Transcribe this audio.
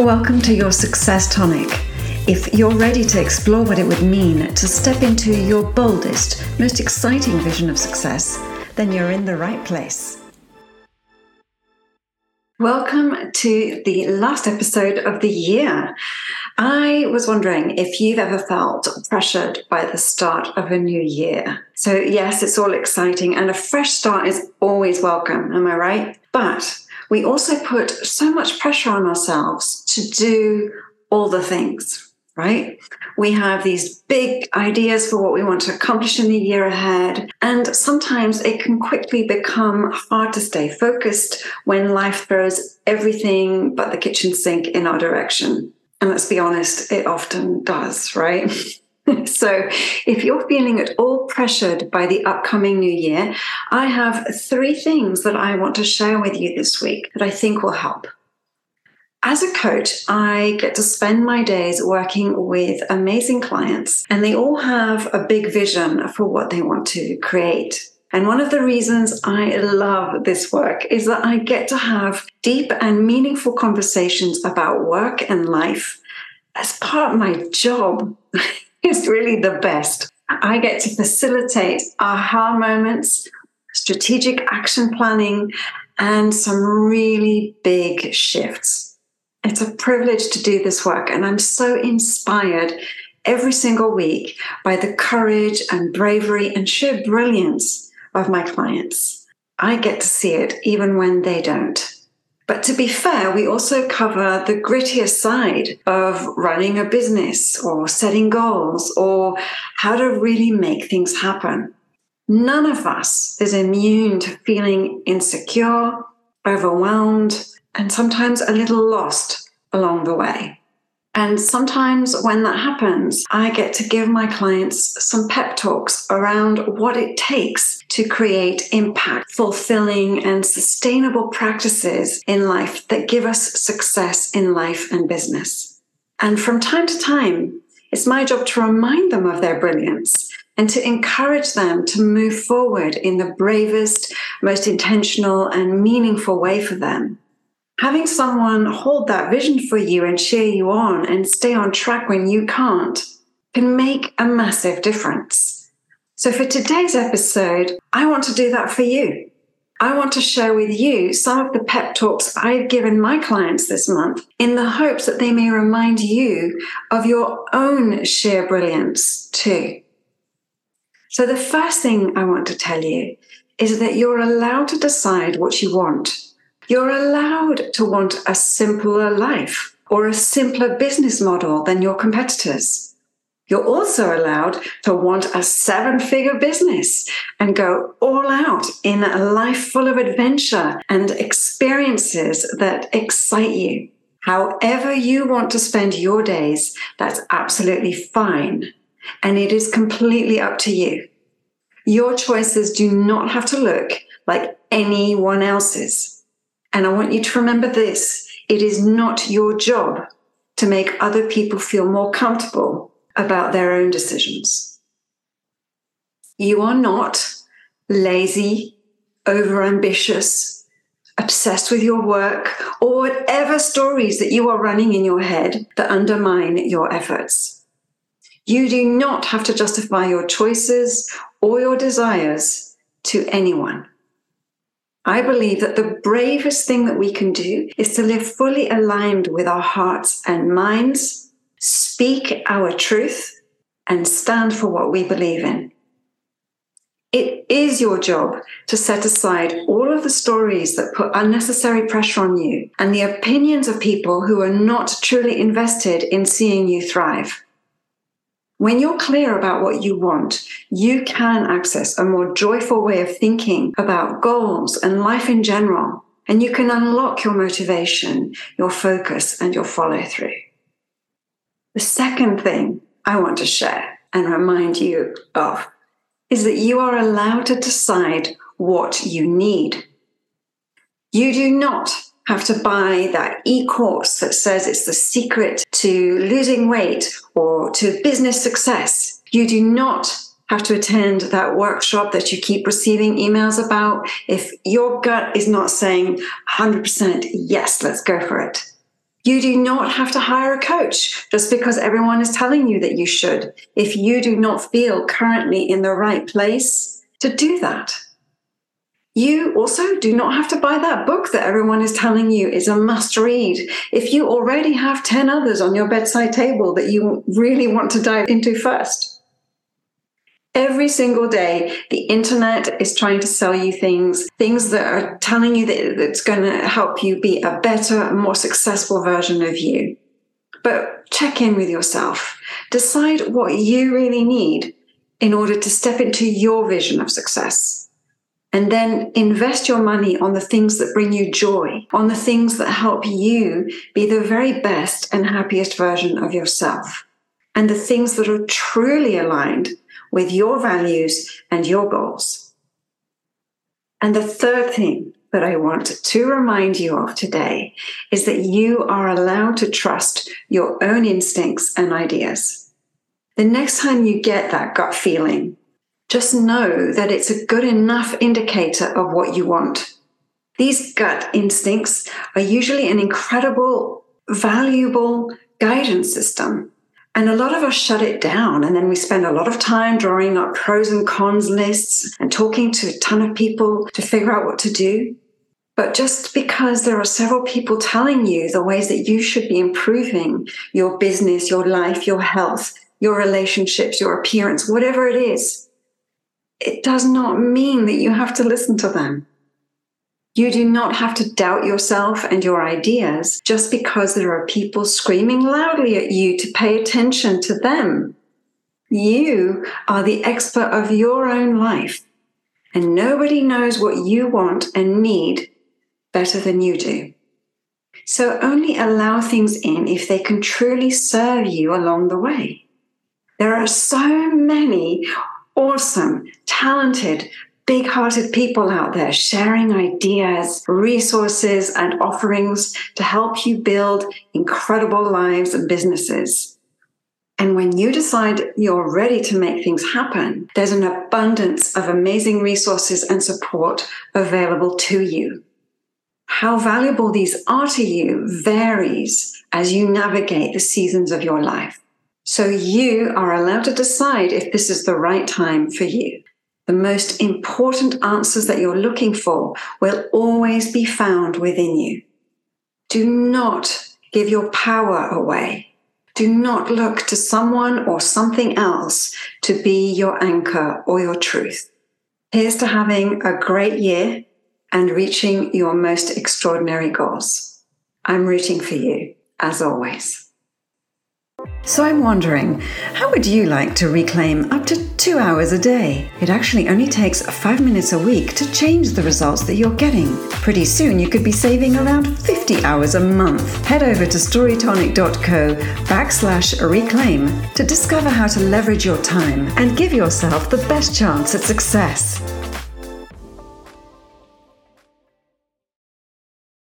Welcome to your Success Tonic. If you're ready to explore what it would mean to step into your boldest, most exciting vision of success, then you're in the right place. Welcome to the last episode of the year. I was wondering if you've ever felt pressured by the start of a new year. So, yes, it's all exciting and a fresh start is always welcome. Am I right? But we also put so much pressure on ourselves to do all the things, right? We have these big ideas for what we want to accomplish in the year ahead. And sometimes it can quickly become hard to stay focused when life throws everything but the kitchen sink in our direction. And let's be honest, it often does, right? so, if you're feeling at all pressured by the upcoming new year, I have three things that I want to share with you this week that I think will help. As a coach, I get to spend my days working with amazing clients, and they all have a big vision for what they want to create. And one of the reasons I love this work is that I get to have deep and meaningful conversations about work and life as part of my job. is really the best. I get to facilitate aha moments, strategic action planning, and some really big shifts. It's a privilege to do this work, and I'm so inspired every single week by the courage and bravery and sheer brilliance of my clients. I get to see it even when they don't. But to be fair, we also cover the grittier side of running a business or setting goals or how to really make things happen. None of us is immune to feeling insecure, overwhelmed, and sometimes a little lost along the way. And sometimes when that happens, I get to give my clients some pep talks around what it takes to create impact, fulfilling, and sustainable practices in life that give us success in life and business. And from time to time, it's my job to remind them of their brilliance and to encourage them to move forward in the bravest, most intentional, and meaningful way for them having someone hold that vision for you and cheer you on and stay on track when you can't can make a massive difference. So, for today's episode, I want to do that for you. I want to share with you some of the pep talks I've given my clients this month in the hopes that they may remind you of your own sheer brilliance too. So, the first thing I want to tell you is that you're allowed to decide what you want you're allowed to want a simpler life or a simpler business model than your competitors. You're also allowed to want a seven figure business and go all out in a life full of adventure and experiences that excite you. However, you want to spend your days, that's absolutely fine. And it is completely up to you. Your choices do not have to look like anyone else's. And I want you to remember this it is not your job to make other people feel more comfortable about their own decisions. You are not lazy, overambitious, obsessed with your work, or whatever stories that you are running in your head that undermine your efforts. You do not have to justify your choices or your desires to anyone. I believe that the bravest thing that we can do is to live fully aligned with our hearts and minds, speak our truth, and stand for what we believe in. It is your job to set aside all of the stories that put unnecessary pressure on you and the opinions of people who are not truly invested in seeing you thrive. When you're clear about what you want, you can access a more joyful way of thinking about goals and life in general. And you can unlock your motivation, your focus, and your follow through. The second thing I want to share and remind you of is that you are allowed to decide what you need. You do not have to buy that e course that says it's the secret to losing weight or to business success. You do not have to attend that workshop that you keep receiving emails about if your gut is not saying 100% yes, let's go for it. You do not have to hire a coach just because everyone is telling you that you should if you do not feel currently in the right place to do that. You also do not have to buy that book that everyone is telling you is a must read. If you already have 10 others on your bedside table that you really want to dive into first. Every single day, the internet is trying to sell you things, things that are telling you that it's going to help you be a better, more successful version of you. But check in with yourself. Decide what you really need in order to step into your vision of success. And then invest your money on the things that bring you joy, on the things that help you be the very best and happiest version of yourself, and the things that are truly aligned with your values and your goals. And the third thing that I want to remind you of today is that you are allowed to trust your own instincts and ideas. The next time you get that gut feeling, just know that it's a good enough indicator of what you want. These gut instincts are usually an incredible, valuable guidance system and a lot of us shut it down. And then we spend a lot of time drawing up pros and cons lists and talking to a ton of people to figure out what to do. But just because there are several people telling you the ways that you should be improving your business, your life, your health, your relationships, your appearance, whatever it is, it does not mean that you have to listen to them. You do not have to doubt yourself and your ideas just because there are people screaming loudly at you to pay attention to them. You are the expert of your own life, and nobody knows what you want and need better than you do. So only allow things in if they can truly serve you along the way. There are so many awesome, talented, big hearted people out there sharing ideas, resources, and offerings to help you build incredible lives and businesses. And when you decide you're ready to make things happen, there's an abundance of amazing resources and support available to you. How valuable these are to you varies as you navigate the seasons of your life. So you are allowed to decide if this is the right time for you. The most important answers that you're looking for will always be found within you. Do not give your power away. Do not look to someone or something else to be your anchor or your truth. Here's to having a great year and reaching your most extraordinary goals. I'm rooting for you, as always. So I'm wondering, how would you like to reclaim up to two hours a day? It actually only takes five minutes a week to change the results that you're getting. Pretty soon you could be saving around 50 hours a month. Head over to storytonic.co backslash reclaim to discover how to leverage your time and give yourself the best chance at success.